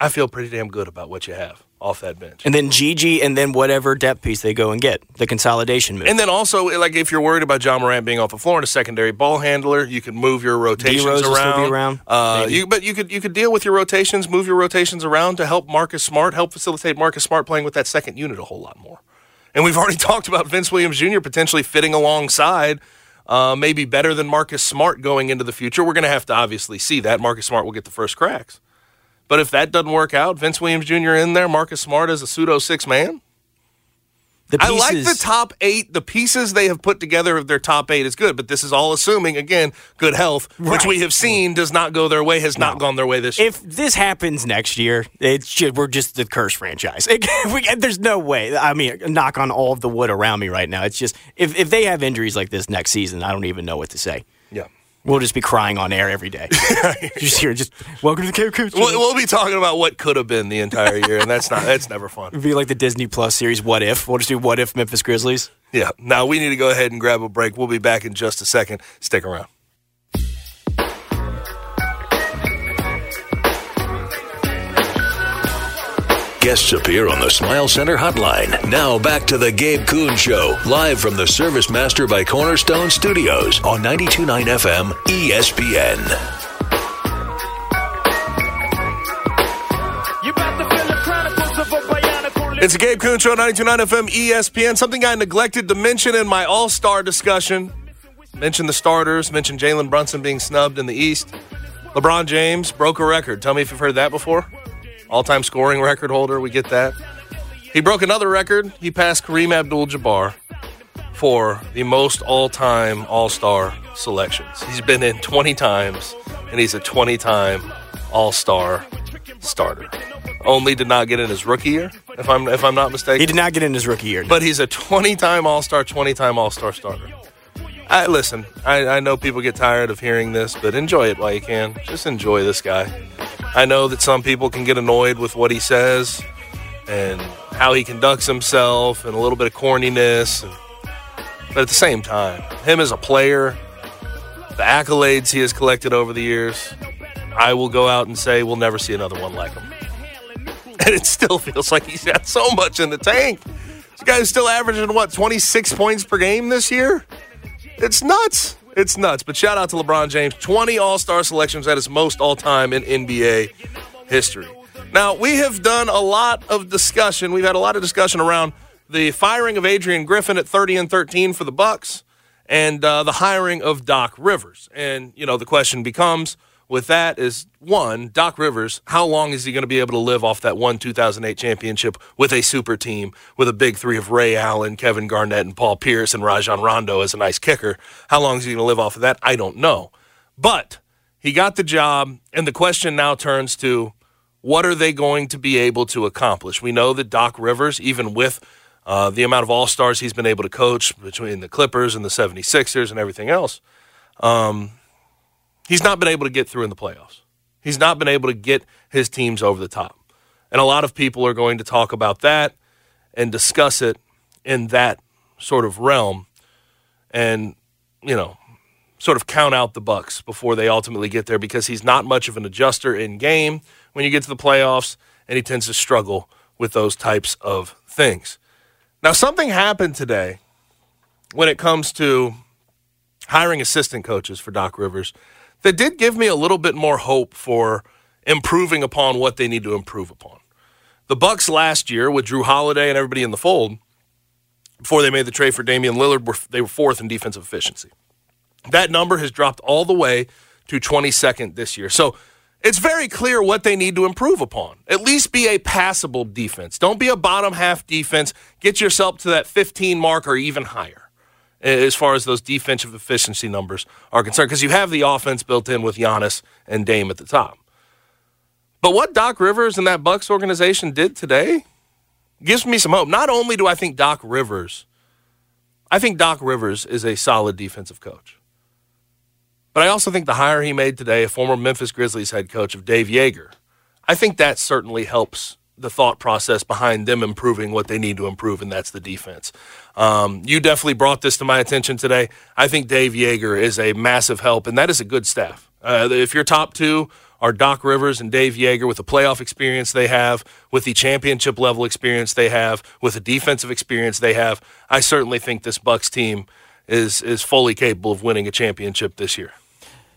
I feel pretty damn good about what you have off that bench.
And then GG, and then whatever depth piece they go and get, the consolidation move.
And then also, like if you're worried about Ja Morant being off the floor and a secondary ball handler, you can move your rotations
D-Rose
around.
around,
Uh, you, but you could you could deal with your rotations, move your rotations around to help Marcus Smart, help facilitate Marcus Smart playing with that second unit a whole lot more. And we've [laughs] already talked about Vince Williams Jr. potentially fitting alongside. Uh, maybe better than Marcus Smart going into the future. We're going to have to obviously see that. Marcus Smart will get the first cracks. But if that doesn't work out, Vince Williams Jr. in there, Marcus Smart as a pseudo six man,
the
I like the top eight. The pieces they have put together of their top eight is good, but this is all assuming again good health, which we have seen does not go their way, has not gone their way this year.
if this happens next year, it should, we're just the curse franchise. [laughs] It- we, there's no way. I mean, knock on all of the wood around me right now. It's just if, if they have injuries like this next season, I don't even know what to say.
Yeah,
We'll just be crying on air every day. [laughs] [laughs] just here, just welcome to the Cape Coast.
we'll, we'll be talking about what could have been the entire year, and that's not that's never fun.
It'd be like the Disney Plus series, What If? We'll just do What If Memphis Grizzlies.
Yeah. Now we need to go ahead and grab a break. We'll be back in just a second. Stick around.
Guests appear on the Smile Center hotline. Now back to the Gabe Kuhn Show, live from the Service Master by Cornerstone Studios on 92.9 FM ESPN.
It's a Gabe Kuhn Show, 92.9 FM ESPN. Something I neglected to mention in my All Star discussion. Mention the starters, mention Jalen Brunson being snubbed in the East. LeBron James broke a record. Tell me if you've heard that before. All time scoring record holder, we get that. He broke another record. He passed Kareem Abdul Jabbar for the most all time All Star selections. He's been in 20 times, and he's a 20 time All Star starter. Only did not get in his rookie year, if I'm if I'm not mistaken.
He did not get in his rookie year.
But he's a 20 time All Star, 20 time All Star starter. I, listen, I, I know people get tired of hearing this, but enjoy it while you can. Just enjoy this guy. I know that some people can get annoyed with what he says and how he conducts himself and a little bit of corniness. But at the same time, him as a player, the accolades he has collected over the years, I will go out and say we'll never see another one like him. [laughs] And it still feels like he's got so much in the tank. This guy's still averaging, what, 26 points per game this year? It's nuts. It's nuts. But shout out to LeBron James. 20 All Star selections at his most all time in NBA history. Now, we have done a lot of discussion. We've had a lot of discussion around the firing of Adrian Griffin at 30 and 13 for the Bucks and uh, the hiring of Doc Rivers. And, you know, the question becomes with that is one, Doc Rivers, how long is he going to be able to live off that one 2008 championship with a super team with a big three of Ray Allen, Kevin Garnett, and Paul Pierce, and Rajon Rondo as a nice kicker? How long is he going to live off of that? I don't know. But he got the job, and the question now turns to what are they going to be able to accomplish? We know that Doc Rivers, even with uh, the amount of all stars he's been able to coach between the Clippers and the 76ers and everything else, um, he's not been able to get through in the playoffs. He's not been able to get his teams over the top. And a lot of people are going to talk about that and discuss it in that sort of realm and, you know, sort of count out the Bucks before they ultimately get there because he's not much of an adjuster in game when you get to the playoffs and he tends to struggle with those types of things. Now, something happened today when it comes to hiring assistant coaches for Doc Rivers that did give me a little bit more hope for improving upon what they need to improve upon. The Bucks last year with Jrue Holiday and everybody in the fold before they made the trade for Damian Lillard were they were fourth in defensive efficiency. That number has dropped all the way to 22nd this year. So it's very clear what they need to improve upon. At least be a passable defense. Don't be a bottom half defense. Get yourself to that 15 mark or even higher as far as those defensive efficiency numbers are concerned, because you have the offense built in with Giannis and Dame at the top. But what Doc Rivers and that Bucks organization did today gives me some hope. Not only do I think Doc Rivers, I think Doc Rivers is a solid defensive coach. But I also think the hire he made today, a former Memphis Grizzlies head coach of Dave Joerger, I think that certainly helps the thought process behind them improving what they need to improve, and that's the defense. Um, you definitely brought this to my attention today. I think Dave Joerger is a massive help, and that is a good staff. Uh, if your top two are Doc Rivers and Dave Joerger with the playoff experience they have, with the championship level experience they have, with the defensive experience they have, I certainly think this Bucks team is is fully capable of winning a championship this year.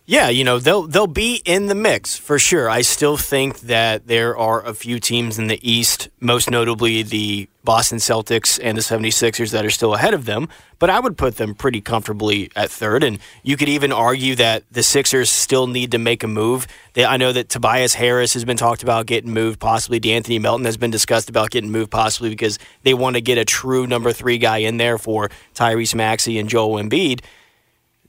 Yeah, you know, they'll they'll be in the mix for sure. I still think that there are a few teams in the East, most notably the Boston Celtics and the 76ers that are still ahead of them, but I would put them pretty comfortably at third and you could even argue that the Sixers still need to make a move. They, I know that Tobias Harris has been talked about getting moved, possibly De'Anthony Melton has been discussed about getting moved possibly because they want to get a true number 3 guy in there for Tyrese Maxey and Joel Embiid.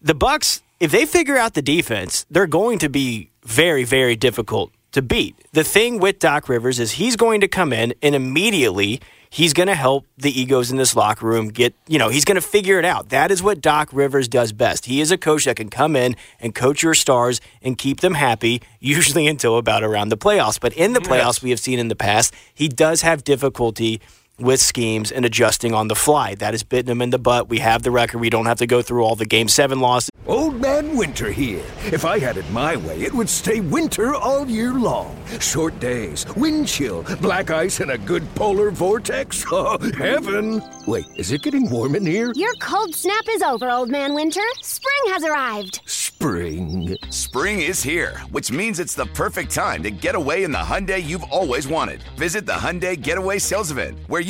The Bucks if they figure out the defense, they're going to be very, very difficult to beat. The thing with Doc Rivers is he's going to come in and immediately he's going to help the egos in this locker room get, you know, he's going to figure it out. That is what Doc Rivers does best. He is a coach that can come in and coach your stars and keep them happy, [laughs] usually until about around the playoffs. But in the playoffs, we have seen in the past, he does have difficulty with schemes and adjusting on the fly. That has bitten him in the butt. We have the record. We don't have to go through all the game seven losses.
Old Man Winter here. If I had it my way, it would stay winter all year long. Short days, wind chill, black ice, and a good polar vortex. [laughs] Oh, heaven! Wait, is it getting warm in here?
Your cold snap is over, Old Man Winter. Spring has arrived.
Spring.
Spring is here, which means it's the perfect time to get away in the Hyundai you've always wanted. Visit the Hyundai Getaway Sales Event, where you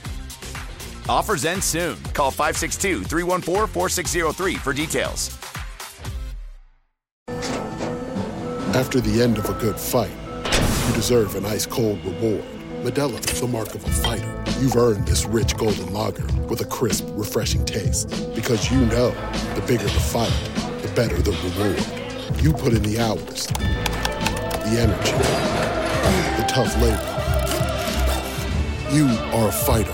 Offers end soon. Call 562 314 4603 for details.
After the end of a good fight, you deserve an ice cold reward. Modelo is the mark of a fighter. You've earned this rich golden lager with a crisp, refreshing taste. Because you know the bigger the fight, the better the reward. You put in the hours, the energy, the tough labor. You are a fighter,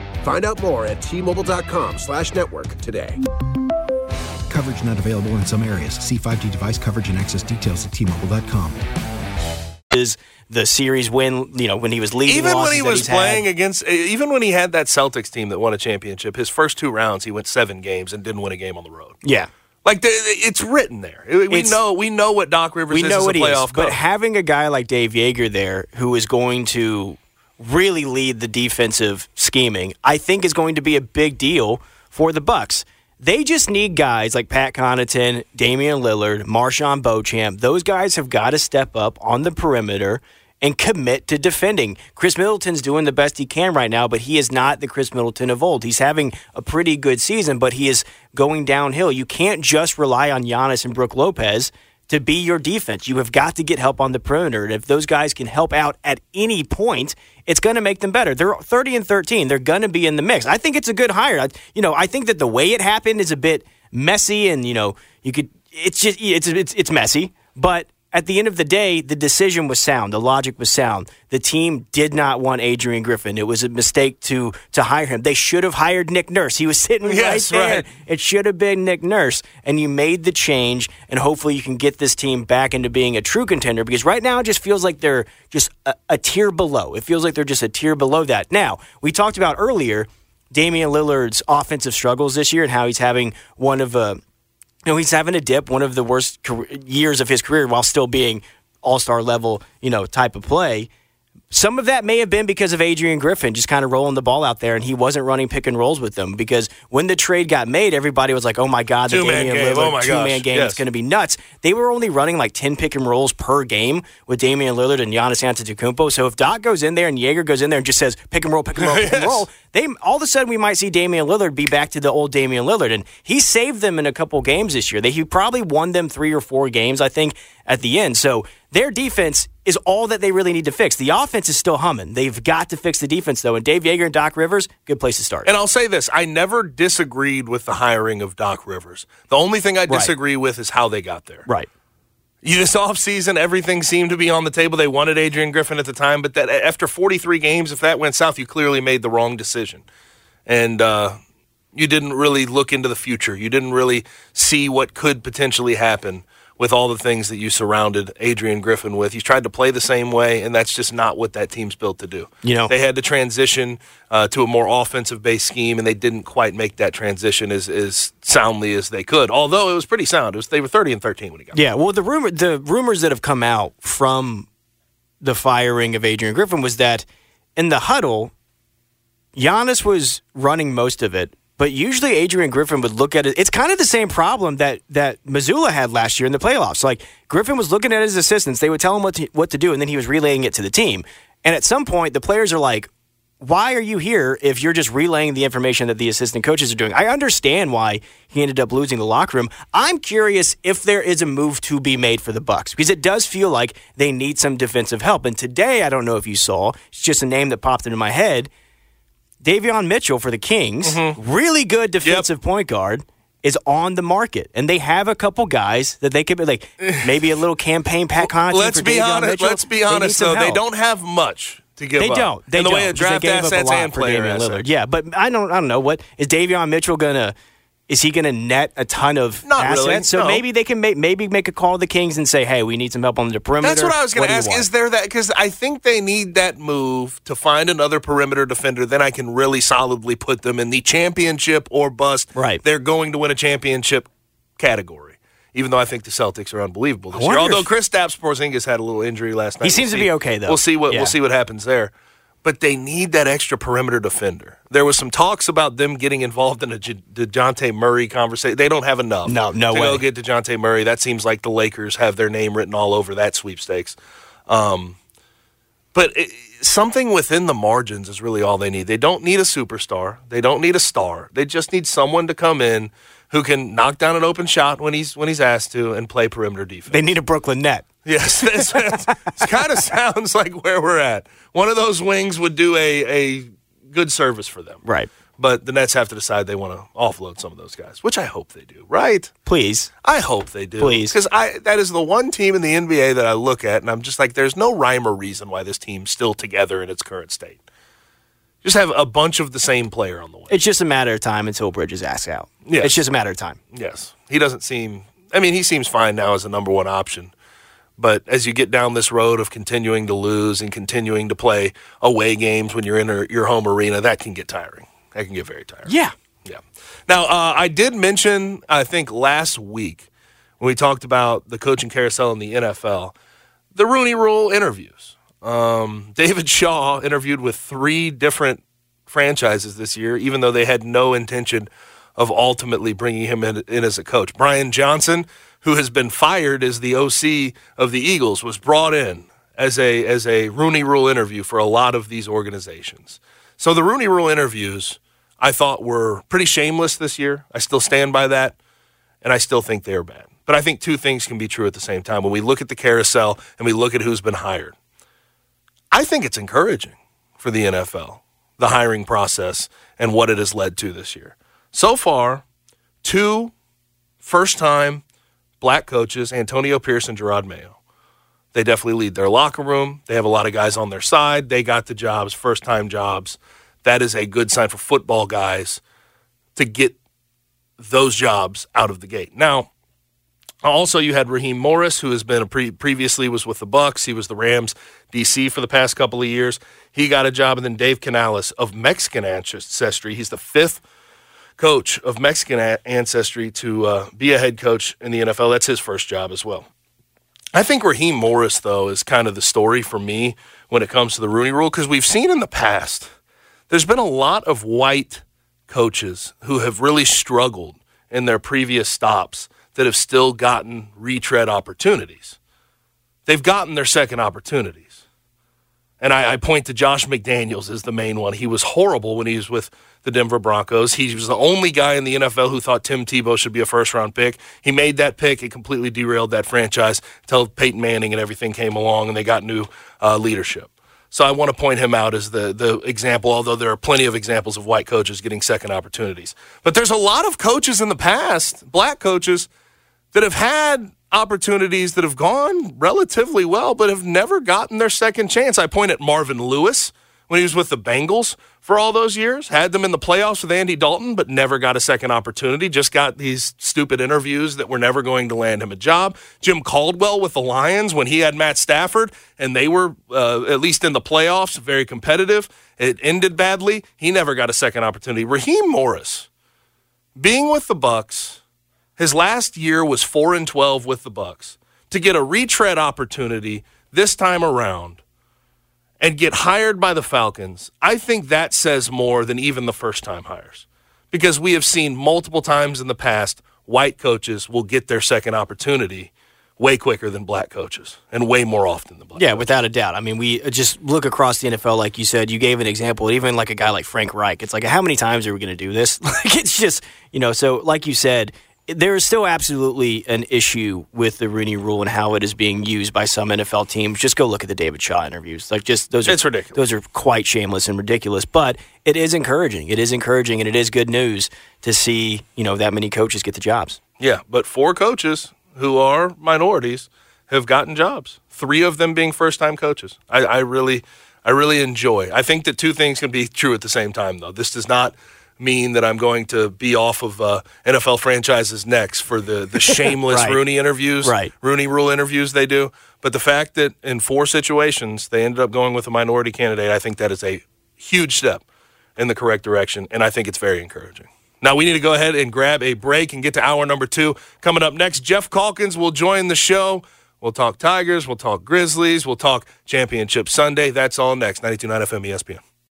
Find out more at T-Mobile.com slash network today.
Coverage not available in some areas. See 5G device coverage and access details at T-Mobile.com.
Is the series win, you know, when he was leading
even when he was playing
had.
against, even when he had that Celtics team that won a championship, his first two rounds he went seven games and didn't win a game on the road.
Yeah.
Like the, it's written there. We
It's-
know we know what Doc Rivers
we
is
know
as a
what he
playoff
is, but having a guy like Dave Joerger there who is going to really lead the defensive scheming, I think is going to be a big deal for the Bucks. They just need guys like Pat Connaughton, Damian Lillard, MarJon Beauchamp. Those guys have got to step up on the perimeter and commit to defending. Khris Middleton's doing the best he can right now, but he is not the Khris Middleton of old. He's having a pretty good season, but he is going downhill. You can't just rely on Giannis and Brook Lopez to be your defense. You have got to get help on the perimeter. And if those guys can help out at any point, it's going to make them better. They're 30 and 13. They're going to be in the mix. I think it's a good hire. I, you know, I think that the way it happened is a bit messy and, you know, you could it's just it's it's it's messy, but at the end of the day, the decision was sound. The logic was sound. The team did not want Adrian Griffin. It was a mistake to to hire him. They should have hired Nick Nurse. He was sitting
Yes,
right there.
right.
It should have been Nick Nurse. And you made the change, and hopefully you can get this team back into being a true contender because right now it just feels like they're just a, a tier below. It feels like they're just a tier below that. Now, we talked about earlier Damian Lillard's offensive struggles this year and how he's having one of a you know, he's having a dip, one of the worst career, years of his career while still being all star level, you know, type of play. Some of that may have been because of Adrian Griffin just kind of rolling the ball out there, and he wasn't running pick and rolls with them. Because when the trade got made, everybody was like, "Oh my god, the
Two-man
Damian
game.
Lillard
Oh my
two man game
Yes.
is going to be nuts." They were only running like ten pick and rolls per game with Damian Lillard and Giannis Antetokounmpo. So if Doc goes in there and Joerger goes in there and just says pick and roll, pick and roll, [laughs] pick and roll, they all of a sudden we might see Damian Lillard be back to the old Damian Lillard, and he saved them in a couple games this year. They he probably won them three or four games, I think, at the end. So their defense is all that they really need to fix. The offense is still humming. They've got to fix the defense though, and Dave Joerger and Doc Rivers, good place to start.
And I'll say this: I never disagreed with the hiring of Doc Rivers. The only thing I
Right.
disagree with is how they got there.
Right.
You, this offseason, everything seemed to be on the table. They wanted Adrian Griffin at the time, but that after 43 games, if that went south, you clearly made the wrong decision. And uh, you didn't really look into the future. You didn't really see what could potentially happen with all the things that you surrounded Adrian Griffin with. You tried to play the same way, and that's just not what that team's built to do.
You know-
they had to transition uh, to a more offensive based scheme, and they didn't quite make that transition as, as soundly as they could. Although it was pretty sound. It was, they were 30 and 13 when he got
Yeah, well, the rumor, the rumors that have come out from the firing of Adrian Griffin was that in the huddle, Giannis was running most of it, but usually Adrian Griffin would look at it. It's kind of the same problem that that Mazzulla had last year in the playoffs. Like Griffin was looking at his assistants; they would tell him what to, what to do, and then he was relaying it to the team. And at some point, the players are like, why are you here if you're just relaying the information that the assistant coaches are doing? I understand why he ended up losing the locker room. I'm curious if there is a move to be made for the Bucks because it does feel like they need some defensive help. And today, I don't know if you saw, it's just a name that popped into my head. Davion Mitchell for the Kings, mm-hmm. really good defensive point guard, is on the market, and they have a couple guys that they could be like [sighs] maybe a little campaign pack. Connaughton.
Let's
for
be
Davion
honest.
Mitchell.
Let's be
They
honest,
some
though. They don't have much to give
They
up.
don't. They
in the
don't.
way of
because
draft
they gave up a
assets
lot
and
for
player
Damian
assets.
Lillard. Yeah, but I don't. I don't know what is Davion Mitchell gonna. Is he going to net a ton of
Not
assets?
really,
So
no.
maybe they can make maybe make a call to the Kings and say, "Hey, we need some help on the perimeter."
That's what I was going to ask. Is there that? Because I think they need that move to find another perimeter defender. Then I can really solidly put them in the championship or bust.
Right.
They're going to win a championship category. Even though I think the Celtics are unbelievable this year. Although Kristaps Porzingis had a little injury last night.
He seems to
see-
be okay, though.
We'll see what
Yeah.
we'll see what happens there. But they need that extra perimeter defender. There was some talks about them getting involved in a J- DeJounte Murray conversation. They don't have enough.
No, no
to
way.
go get DeJounte Murray. That seems like the Lakers have their name written all over that sweepstakes. Um, but it, something within the margins is really all they need. They don't need a superstar. They don't need a star. They just need someone to come in who can knock down an open shot when he's when he's asked to and play perimeter defense.
They need a Brooklyn net.
Yes, [laughs] this, kind of sounds like where we're at. One of those wings would do a, a good service for them.
Right.
But the Nets have to decide they want to offload some of those guys, which I hope they do. Right?
Please.
I hope they do.
Please.
Because I that is the one team in the NBA that I look at and I'm just like, there's no rhyme or reason why this team's still together in its current state. Just have a bunch of the same player on the way.
It's just a matter of time until Bridges asks out.
Yes.
It's just a matter of time.
Yes. He doesn't seem I mean, he seems fine now as a number one option. But as you get down this road of continuing to lose and continuing to play away games when you're in a, your home arena, that can get tiring. That can get very tiring.
Yeah.
Yeah. Now, uh, I did mention, I think last week when we talked about the coaching carousel in the NFL, the Rooney Rule interviews. Um, David Shaw interviewed with three different franchises this year, even though they had no intention of ultimately bringing him in, in as a coach. Brian Johnson, who has been fired as the OC of the Eagles, was brought in as a as a Rooney Rule interview for a lot of these organizations. So the Rooney Rule interviews I thought were pretty shameless this year. I still stand by that, and I still think they're bad. But I think two things can be true at the same time. When we look at the carousel and we look at who's been hired, I think it's encouraging for the NFL, the hiring process, and what it has led to this year. So far, two first time black coaches, Antonio Pierce and Jerod Mayo. They definitely lead their locker room. They have a lot of guys on their side. They got the jobs, first time jobs that is a good sign for football guys to get those jobs out of the gate. Now, also you had Raheem Morris, who has been pre- previously was with the Bucs. He was the Rams DC for the past couple of years. He got a job, and then Dave Canales of Mexican ancestry. He's the fifth coach of Mexican ancestry to uh, be a head coach in the NFL. That's his first job as well. I think Raheem Morris, though, is kind of the story for me when it comes to the Rooney Rule because we've seen in the past – there's been a lot of white coaches who have really struggled in their previous stops that have still gotten retread opportunities. They've gotten their second opportunities. And I, I, point to Josh McDaniels as the main one. He was horrible when he was with the Denver Broncos. He was the only guy in the NFL who thought Tim Tebow should be a first round pick. He made that pick. It completely derailed that franchise until Peyton Manning and everything came along and they got new uh, leadership. So I want to point him out as the the example, although there are plenty of examples of white coaches getting second opportunities. But there's a lot of coaches in the past, black coaches, that have had opportunities that have gone relatively well, but have never gotten their second chance. I point at Marvin Lewis when he was with the Bengals for all those years. Had them in the playoffs with Andy Dalton, but never got a second opportunity. Just got these stupid interviews that were never going to land him a job. Jim Caldwell with the Lions when he had Matt Stafford and they were, uh, at least in the playoffs, very competitive. It ended badly. He never got a second opportunity. Raheem Morris, being with the Bucs, his last year was 4 and 12 with the Bucs. To get a retread opportunity this time around and get hired by the Falcons, I think that says more than even the first time hires. Because we have seen multiple times in the past, white coaches will get their second opportunity way quicker than black coaches and way more often than black.
Yeah,
coaches.
without a doubt. I mean, we uh, just look across the NFL, like you said. You gave an example, even like a guy like Frank Reich. It's like, how many times are we going to do this? [laughs] like, it's just you know. So, like you said, there is still absolutely an issue with the Rooney Rule and how it is being used by some NFL teams. Just go look at the David Shaw interviews. Like, just those are
it's ridiculous.
Those are quite shameless and ridiculous. But it is encouraging. It is encouraging, and it is good news to see you know that many coaches get the jobs.
Yeah, but four coaches who are minorities have gotten jobs. Three of them being first-time coaches. I, I really, I really enjoy. I think that two things can be true at the same time, though. This does not mean that I'm going to be off of uh, NFL franchises next for the the [laughs] shameless
right.
Rooney interviews,
right.
Rooney Rule interviews they do. But the fact that in four situations they ended up going with a minority candidate, I think that is a huge step in the correct direction, and I think it's very encouraging. Now we need to go ahead and grab a break and get to hour number two. Coming up next, Geoff Calkins will join the show. We'll talk Tigers, we'll talk Grizzlies, we'll talk Championship Sunday. That's all next. 92.9 FM ESPN.